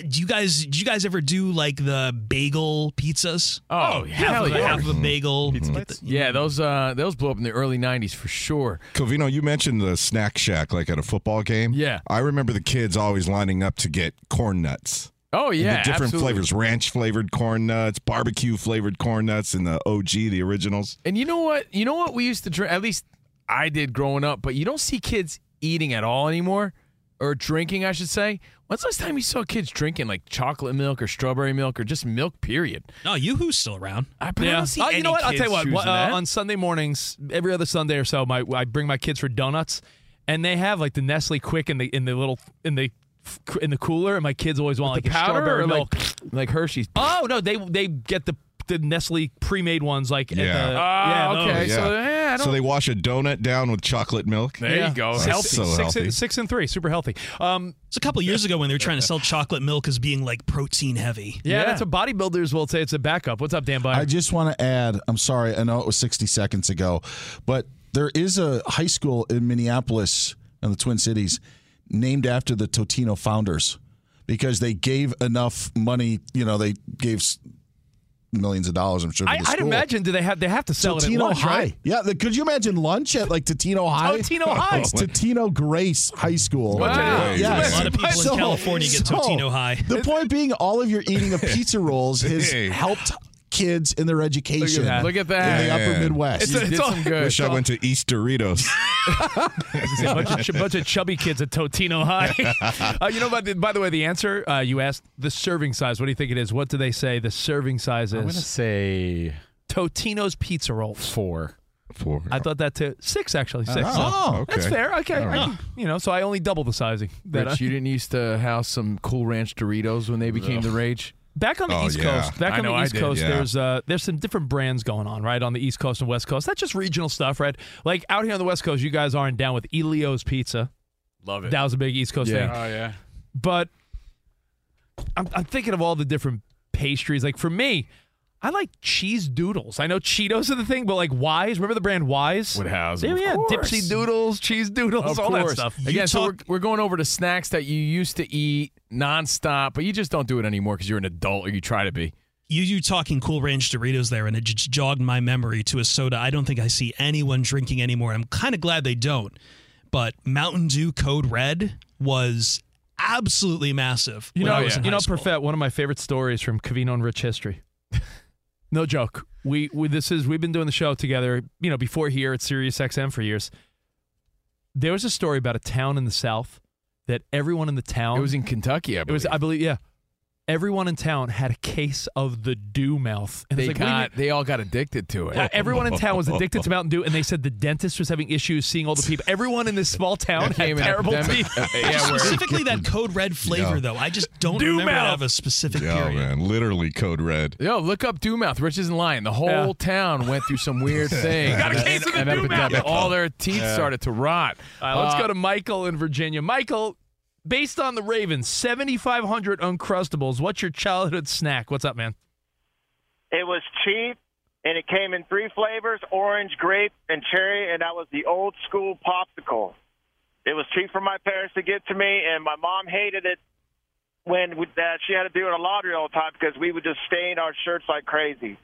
do you guys do you guys ever do like the bagel pizzas? Oh, half, hell of, yeah. half of a bagel. Pizza Get the- Yeah, those uh, those blew up in the early '90s for sure. Covino, you mentioned the snack shack like at a football game. Yeah. I remember the kids always lining up to get corn nuts. Oh And yeah, the different absolutely. flavors: ranch flavored corn nuts, barbecue flavored corn nuts, and the OG, the originals. And you know what? You know what we used to drink. At least I did growing up. But you don't see kids eating at all anymore, or drinking, I should say. When's the last time you saw kids drinking like chocolate milk or strawberry milk or just milk? Period. No, YooHoo's still around. I, but I don't see Uh, any you know what? I'll kids tell you what. choosing uh, that. on Sunday mornings, every other Sunday or so, my I bring my kids for donuts, and they have like the Nestle Quik in the in the little in the in the cooler, and my kids always want like the a powder strawberry or milk. like [sniffs] like Hershey's. oh no, they they get the the Nestle pre-made ones like Yeah. At the, Ah, yeah, okay. those. So, yeah, I so don't- they wash a donut down with chocolate milk. There Yeah. you go. Six, Healthy. So six, healthy. And, six and three, super healthy. Um, It's a couple years ago when they were trying to sell chocolate milk as being like protein heavy. yeah, Yeah. that's what bodybuilders will say. It's a backup. What's up, Dan Byer? I just want to add. I'm sorry. I know it was 60 seconds ago, but there is a high school in Minneapolis in the Twin Cities named after the Totino founders because they gave enough money. You know, they gave s- millions of dollars. I'm sure. For I, the I'd imagine do they have they have to sell it at lunch, High. right? Yeah, the, could you imagine lunch at like Totino High? Totino [laughs] High. It's Totino Grace High School. Wow. Yes. A lot of people in California get so, Totino High. The point being, all of your eating of pizza rolls has helped kids in their education. that. Look at that. In that. the upper Man. Midwest. It's, You it's did all, some good. Wish I went to East Doritos. It's [laughs] a [laughs] bunch of, ch- bunch of chubby kids at Totino High. [laughs] uh, you know, by the, by the way, the answer uh, you asked the serving size. What do you think it is? What do they say the serving size is? I'm gonna say Totino's pizza rolls. four. Four. I thought that too. Six actually. Six. Oh, okay. That's fair. Okay. All I can- you know, so I only double the sizing. That Rich, I- you didn't used to house some Cool Ranch Doritos when they became the rage. Back on the Oh, East yeah. Coast, back I on the East did, Coast, yeah. there's uh, there's some different brands going on, right, on the East Coast and West Coast. That's just regional stuff, right? Like out here on the West Coast, you guys aren't down with Elio's Pizza. Love it. That was a big East Coast Yeah. thing. Oh yeah. But I'm, I'm thinking of all the different pastries. Like for me, I like cheese doodles. I know Cheetos are the thing, but like Wise, remember the brand Wise? Would house Yeah, them, of yeah. Dipsy Doodles, cheese doodles, Of all that course. stuff. Again, You so we're, talk- we're going over to snacks that you used to eat nonstop, but you just don't do it anymore because you're an adult or you try to be. You you talking Cool Ranch Doritos there, and it just jogged my memory to a soda. I don't think I see anyone drinking anymore. I'm kind of glad they don't. But Mountain Dew Code Red was absolutely massive. You when know, I was in you know, school. Perfett. One of my favorite stories from Covino and Rich history. No joke. We, we this is we've been doing the show together. You know, before here at Sirius XM for years. There was a story about a town in the South that everyone in the town. It was in Kentucky, I It was, I believe, yeah. Everyone in town had a case of the Dew mouth. And they, like, what do you got, they all got addicted to it. mean? Uh, everyone in town was addicted to Mountain Dew, and they said the dentist was having issues seeing all the people. Everyone in this small town had Became an terrible epidemic. teeth. Uh, [laughs] yeah, Specifically, that Code Red flavor, Yeah. though, I just don't Dew remember mouth. out of a specific Yeah, period. man. Literally code red. Yo, look up Dew Mouth. Rich isn't lying. The whole Yeah. town went through some weird [laughs] thing. Got a case of the An Dew Mouth. All their teeth started to rot. All right, let's Uh, go to Michael in Virginia. Michael, based on the Ravens, 7,500 Uncrustables. What's your childhood snack? What's up, man? It was cheap, and it came in three flavors: orange, grape, and cherry. And that was the old school popsicle. It was cheap for my parents to get to me, and my mom hated it when we, that she had to do it in a laundry all the time because we would just stain our shirts like crazy.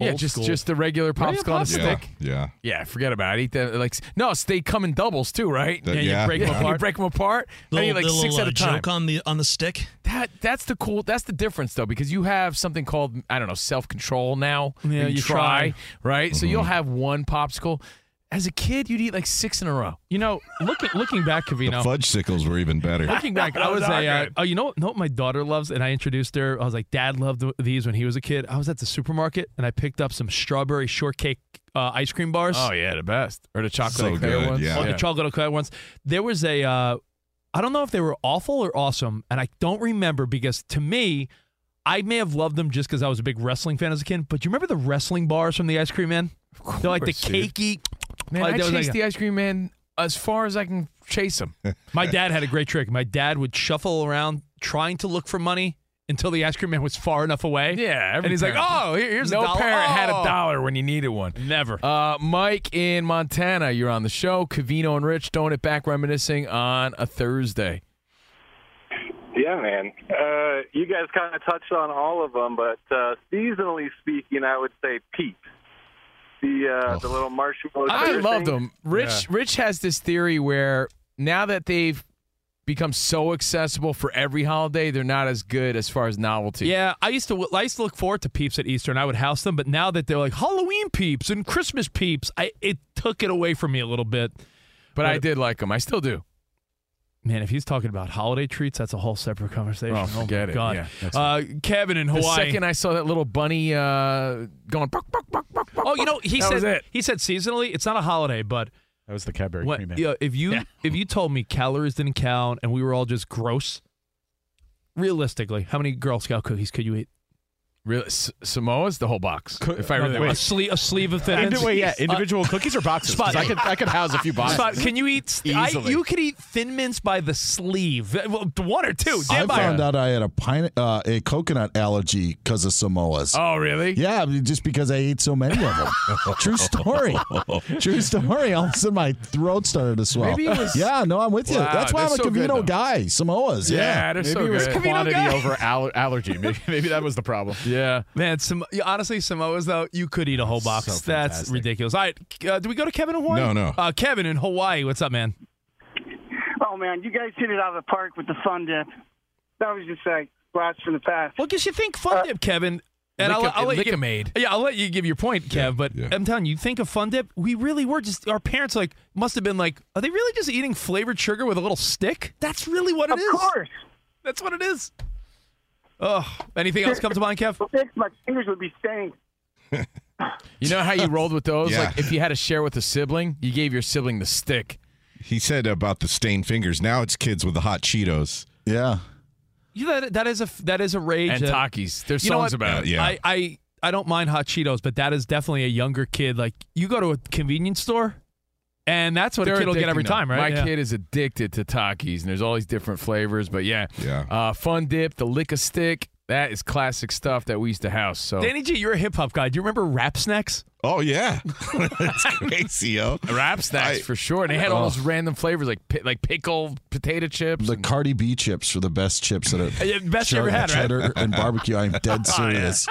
Yeah, Old just school. just the regular Regular popsicle on a popsicle. stick. Yeah. Yeah, forget about it. Eat that like no, they come in doubles too, right? That- Yeah, you yeah. break 'em yeah. apart. You break them apart. I Little, need like little, six uh, at a time. joke on the on the stick. That that's the cool. That's the difference though, because you have something called I don't know self control now. Yeah, that you try. right. So Mm-hmm. you'll have one popsicle. As a kid, you'd eat like six in a row. You know, looking looking back, The Covino. fudge sickles were even better. Looking back, I [laughs] was a. Uh, oh, you know, know what my daughter loves, and I introduced her. I was like, Dad loved these when he was a kid. I was at the supermarket and I picked up some strawberry shortcake uh, ice cream bars. Oh yeah, the best or the chocolate So eclair good, ones. yeah. Oh, the chocolate eclair ones. There was a. Uh, I don't know if they were awful or awesome, and I don't remember because to me, I may have loved them just because I was a big wrestling fan as a kid. But you remember the wrestling bars from the ice cream man? They're like the course, dude. Cakey. Man, like, I that chased like- the ice cream man as far as I can chase him. [laughs] My dad had a great trick. My dad would shuffle around trying to look for money until the ice cream man was far enough away. yeah, and he's like, "Oh, here- here's no a dollar." parent had a Oh. dollar when you needed one." Never. Uh, Mike in Montana, you're on the show. Covino and Rich throwing it back, reminiscing on a Thursday. Yeah, man. Uh, you guys kind of touched on all of them, but uh, seasonally speaking, I would say Peeps. The uh, the little marshmallow. I sugar love thing. them. Rich Rich has this theory where now that they've become so accessible for every holiday, they're not as good as far as novelty. Yeah, I used to I used to look forward to peeps at Easter, and I would house them. But now that they're like Halloween peeps and Christmas peeps, I it took it away from me a little bit. but I did like them. I still do. Man, if he's talking about holiday treats, that's a whole separate conversation. Oh, forget my it. God. Yeah, uh, Kevin in Hawaii. The second I saw that little bunny uh, going, buck, buck, buck, buck, oh, you know, he said it. he said seasonally, it's not a holiday, but That was the Cadbury what, cream. Yeah, if you if you told me calories didn't count and we were all just gross, realistically, how many Girl Scout cookies could you eat? Really, S- Samoa's the whole box. if I No, really a want. sleeve, a sleeve of thin Indi- wait, yeah, individual cookies or boxes? 'Cause I could I could house a few boxes. Spot, can you eat? I, you could eat thin mints by the sleeve. Well, one or two. I Damn found I- out I had a pine, uh, a coconut allergy because of Samoas. Oh, really? Yeah, just because I ate so many of them. [laughs] True story. True story. All of a sudden, my throat started to swell. Maybe it was- Yeah, no, I'm with you. Wow, That's why I'm they're a so good, Covino though. guy. Samoas. Yeah. Yeah, they're Maybe so it was good. quantity over al- allergy. Maybe, maybe that was the problem. [laughs] Yeah. Man, some, honestly, Samoas though, you could eat a whole box. So That's ridiculous. All right, uh, do we go to Kevin in Hawaii? No, no. Uh, Kevin in Hawaii, what's up, man? Oh man, you guys hit it out of the park with the fun dip. That was just like blast from the past. Well, guess you think Fun Dip, Kevin. And I'll, I'll let you give, Lik-M-Aid. yeah, I'll let you give your point, Kev. but yeah. I'm telling you, you think of Fun Dip? We really were just our parents like must have been like, are they really just eating flavored sugar with a little stick? That's really what it Of is. course. That's what it is. Ugh. Anything else come to mind, Kev? [laughs] My fingers would be stained. You know how you rolled with those? Yeah. Like if you had to share with a sibling, you gave your sibling the stick. He said about the stained fingers. Now it's kids with the hot Cheetos. Yeah. Yeah, that, that is a that is a rage. And that- Takis. There's You know songs what? about it. Yeah. I, I I don't mind hot Cheetos, but that is definitely a younger kid. Like you go to a convenience store, and that's what They're a kid will get every time, right? My Yeah. kid is addicted to Takis, and there's all these different flavors. But yeah, Yeah. uh, Fun Dip, the Lick a Stick, that is classic stuff that we used to house. So Danny G, you're a hip hop guy. Do you remember Rap Snacks? Oh yeah, [laughs] that's crazy, yo. Rap Snacks I- for sure. And they had all Oh. those random flavors like pi- like pickle potato chips. The and- Cardi B chips are the best chips that are [laughs] Yeah, best you ever had, right? cheddar and barbecue. I'm dead [laughs] serious.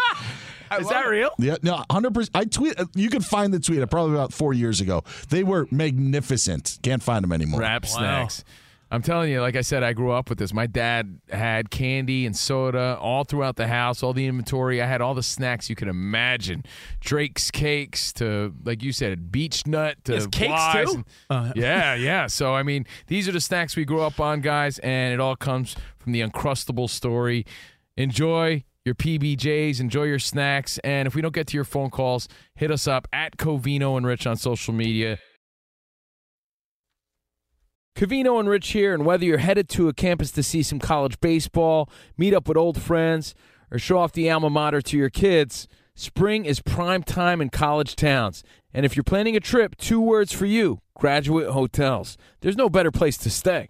Is that real? Yeah, no, hundred percent. I tweet. You can find the tweet. Probably about four years ago. They were magnificent. Can't find them anymore. Rap Snacks. I'm telling you, like I said, I grew up with this. My dad had candy and soda all throughout the house, all the inventory. I had all the snacks you could imagine. Drake's cakes to, like you said, Beech-Nut to Yes, cakes Wise too? and- Uh, yeah, yeah. So, I mean, these are the snacks we grew up on, guys, and it all comes from the Uncrustable story. Enjoy your PBJs, enjoy your snacks, and if we don't get to your phone calls, hit us up at Covino and Rich on social media. Covino and Rich here, and whether you're headed to a campus to see some college baseball, meet up with old friends, or show off the alma mater to your kids, spring is prime time in college towns. And if you're planning a trip, two words for you graduate hotels. There's no better place to stay.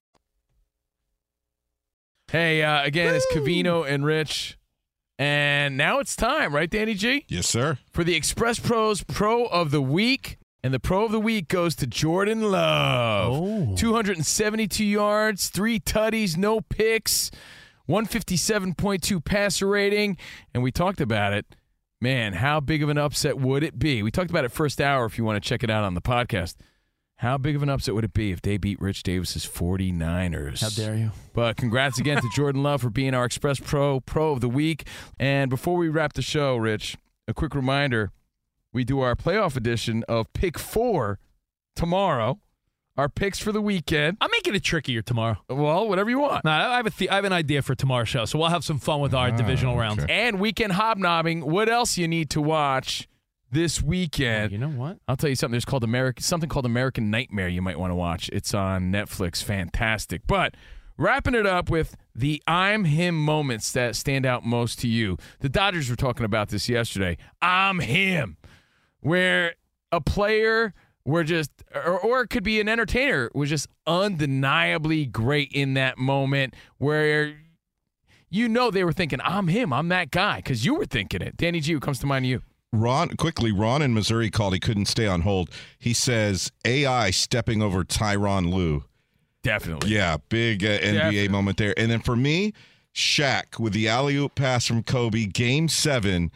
Hey, uh, again, it's Covino and Rich. And now it's time, right, Danny G? Yes, sir. For the Express Pros Pro of the Week. And the Pro of the Week goes to Jordan Love. 272 yards, three tutties, no picks, 157.2 passer rating. And we talked about it. Man, how big of an upset would it be? We talked about it first hour if you want to check it out on the podcast. How big of an upset would it be if they beat Rich Davis's 49ers? How dare you? But congrats again to [laughs] Jordan Love for being our Express Pro Pro of the Week. And before we wrap the show, Rich, a quick reminder we do our playoff edition of Pick Four tomorrow. Our picks for the weekend. I'm making it trickier tomorrow. Well, whatever you want. No, I have a th- I have an idea for tomorrow's show, so we'll have some fun with our ah, divisional rounds. And weekend hobnobbing. What else you need to watch this weekend? Oh, you know what? I'll tell you something. There's called American something called American Nightmare. You might want to watch. It's on Netflix. Fantastic. But wrapping it up with the I'm him moments that stand out most to you. The Dodgers were talking about this yesterday. I'm him, where a player were just, or, or it could be an entertainer, was just undeniably great in that moment where you know they were thinking, I'm him, I'm that guy, because you were thinking it. Danny G, who comes to mind to you? Ron, quickly, Ron in Missouri called. He couldn't stay on hold. He says AI stepping over Tyronn Lue. Definitely. Yeah, big uh, NBA Definitely. moment there. And then for me, Shaq with the alley oop pass from Kobe, game seven,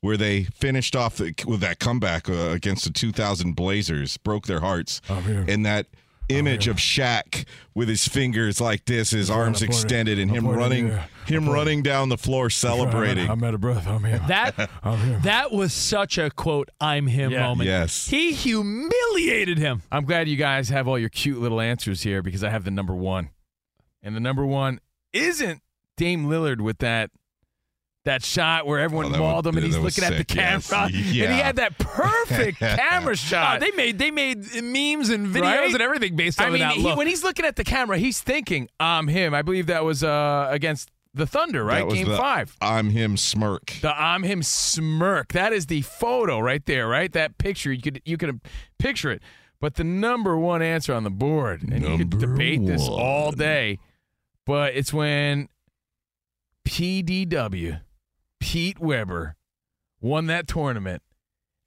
where they finished off the, with that comeback uh, against the 2000 Blazers, broke their hearts. And that Oh, image of Shaq with his fingers like this, his arms I pointed- extended, and I him running, him running down the floor celebrating. I'm out of breath. I'm him. That [laughs] I'm him. that was such a quote I'm him Yeah. moment. Yes. He humiliated him. I'm glad you guys have all your cute little answers here because I have the number one. And the number one isn't Dame Lillard with that that shot where everyone Oh, mauled was- him and he's that was looking at the sick, yes. camera. And he had that perfect [laughs] camera shot. Oh, they made they made memes and videos Right? and everything based on I mean, that he- when he's looking at the camera, he's thinking, I'm him. I believe that was uh, against the Thunder, right? That was Game the five. I'm him smirk. The I'm him smirk. That is the photo right there, right? That picture. You could you could picture it. But the number one answer on the board, and you could Number debate this all day, but it's when PDW, Pete Weber, won that tournament.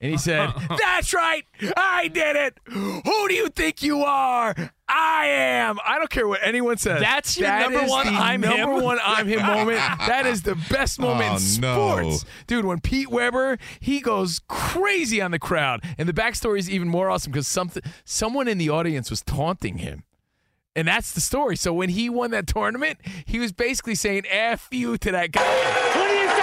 And he [laughs] said, That's right. I did it. Who do you think you are? I am. I don't care what anyone says. That's your That number is one the I'm number him? one I'm him moment. [laughs] That is the best oh, moment Oh, in no. sports. Dude, when Pete Weber, he goes crazy on the crowd. And the backstory is even more awesome because something someone in the audience was taunting him. And that's the story. So when he won that tournament, he was basically saying F you to that guy.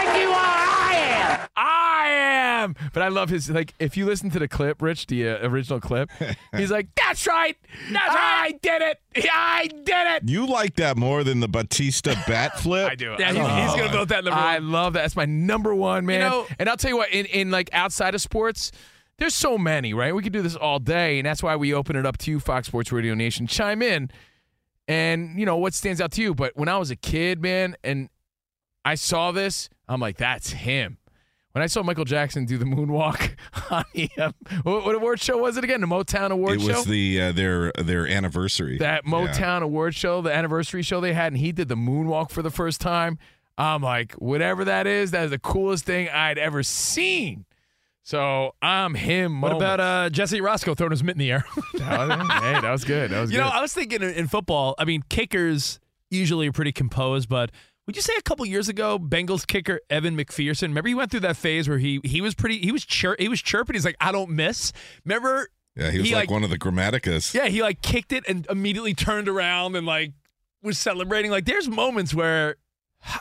Who do you think you are? I am. I am. But I love his like if you listen to the clip, Rich, the uh, original clip, [laughs] he's like, That's right. That's right. I did it. I did it. You like that more than the Bautista bat [laughs] flip? I do. Yeah, I he- he's gonna vote that number I one. love that. That's my number one, man. know- and I'll tell you what, in, in like outside of sports, there's so many, right? We could do this all day, and that's why we open it up to you, Fox Sports Radio Nation. Chime in, and you know what stands out to you. But when I was a kid, man, and I saw this, I'm like, that's him. When I saw Michael Jackson do the moonwalk [laughs] on the um, what, what award show was it again? The Motown Award show. It show. was the uh, their their anniversary. that Yeah. Motown award show, the anniversary show they had, and he did the moonwalk for the first time. I'm like, whatever that is, that is the coolest thing I'd ever seen. So I'm him. what moment. about uh, Jesse Orosco throwing his mitt in the air? [laughs] Hey, that was good. That was you good. know, I was thinking in, in football. I mean, kickers usually are pretty composed, but would you say a couple years ago, Bengals kicker Evan McPherson? Remember, he went through that phase where he he was pretty. He was chir- he was chirping. He's like, I don't miss. Remember? Yeah, he was he, like, like- one of the Grammaticas. Yeah, he like kicked it and immediately turned around and like was celebrating. Like, there's moments where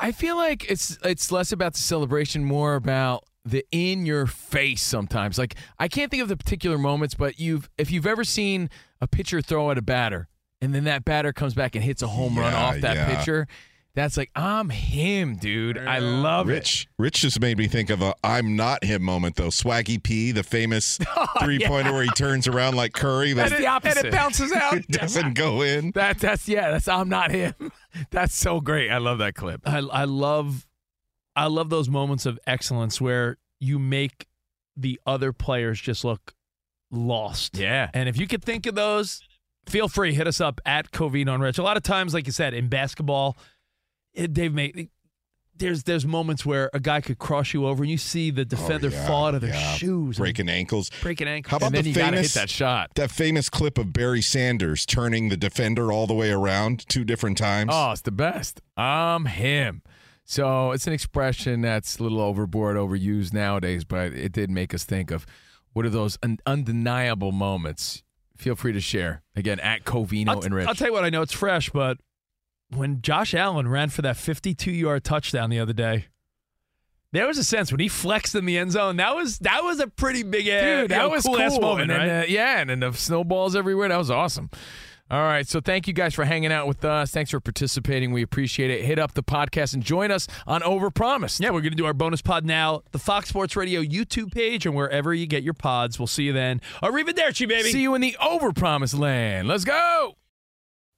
I feel like it's it's less about the celebration, more about the in your face sometimes. Like I can't think of the particular moments, but you've if you've ever seen a pitcher throw at a batter and then that batter comes back and hits a home run off that yeah. pitcher, that's like I'm him, dude. I love it. Rich, Rich just made me think of a "I'm not him" moment though. Swaggy P, the famous [laughs] oh, three pointer where he turns around like Curry, That's but the opposite. and it bounces out. [laughs] it doesn't go in. That that's yeah, that's I'm not him. [laughs] That's so great. I love that clip. I, I love I love those moments of excellence where you make the other players just look lost. Yeah. And if you could think of those, feel free hit us up at Covino on Rich. A lot of times, like you said, in basketball, it, they've made there's there's moments where a guy could cross you over and you see the oh, defender yeah, fall out of their yeah. shoes, breaking ankles. breaking ankles. How about And then the you gotta famous hit that shot. That famous clip of Barry Sanders turning the defender all the way around two different times. Oh, it's the best. I'm him. So it's an expression that's a little overboard, overused nowadays, but it did make us think of what are those un- undeniable moments. Feel free to share again at Covino I'll, and Rich. I'll tell you what, I know it's fresh, but when Josh Allen ran for that 52 yard touchdown the other day, there was a sense when he flexed in the end zone. That was that was a pretty big uh, Dude, that know, was cool, cool. moment, and right? uh, yeah, and then the snowballs everywhere. That was awesome. All right, so thank you guys for hanging out with us. Thanks for participating. We appreciate it. Hit up the podcast and join us on Overpromised. Yeah, we're going to do our bonus pod now. The Fox Sports Radio YouTube page and wherever you get your pods. We'll see you then. Arrivederci, baby. See you in the Overpromised land. Let's go.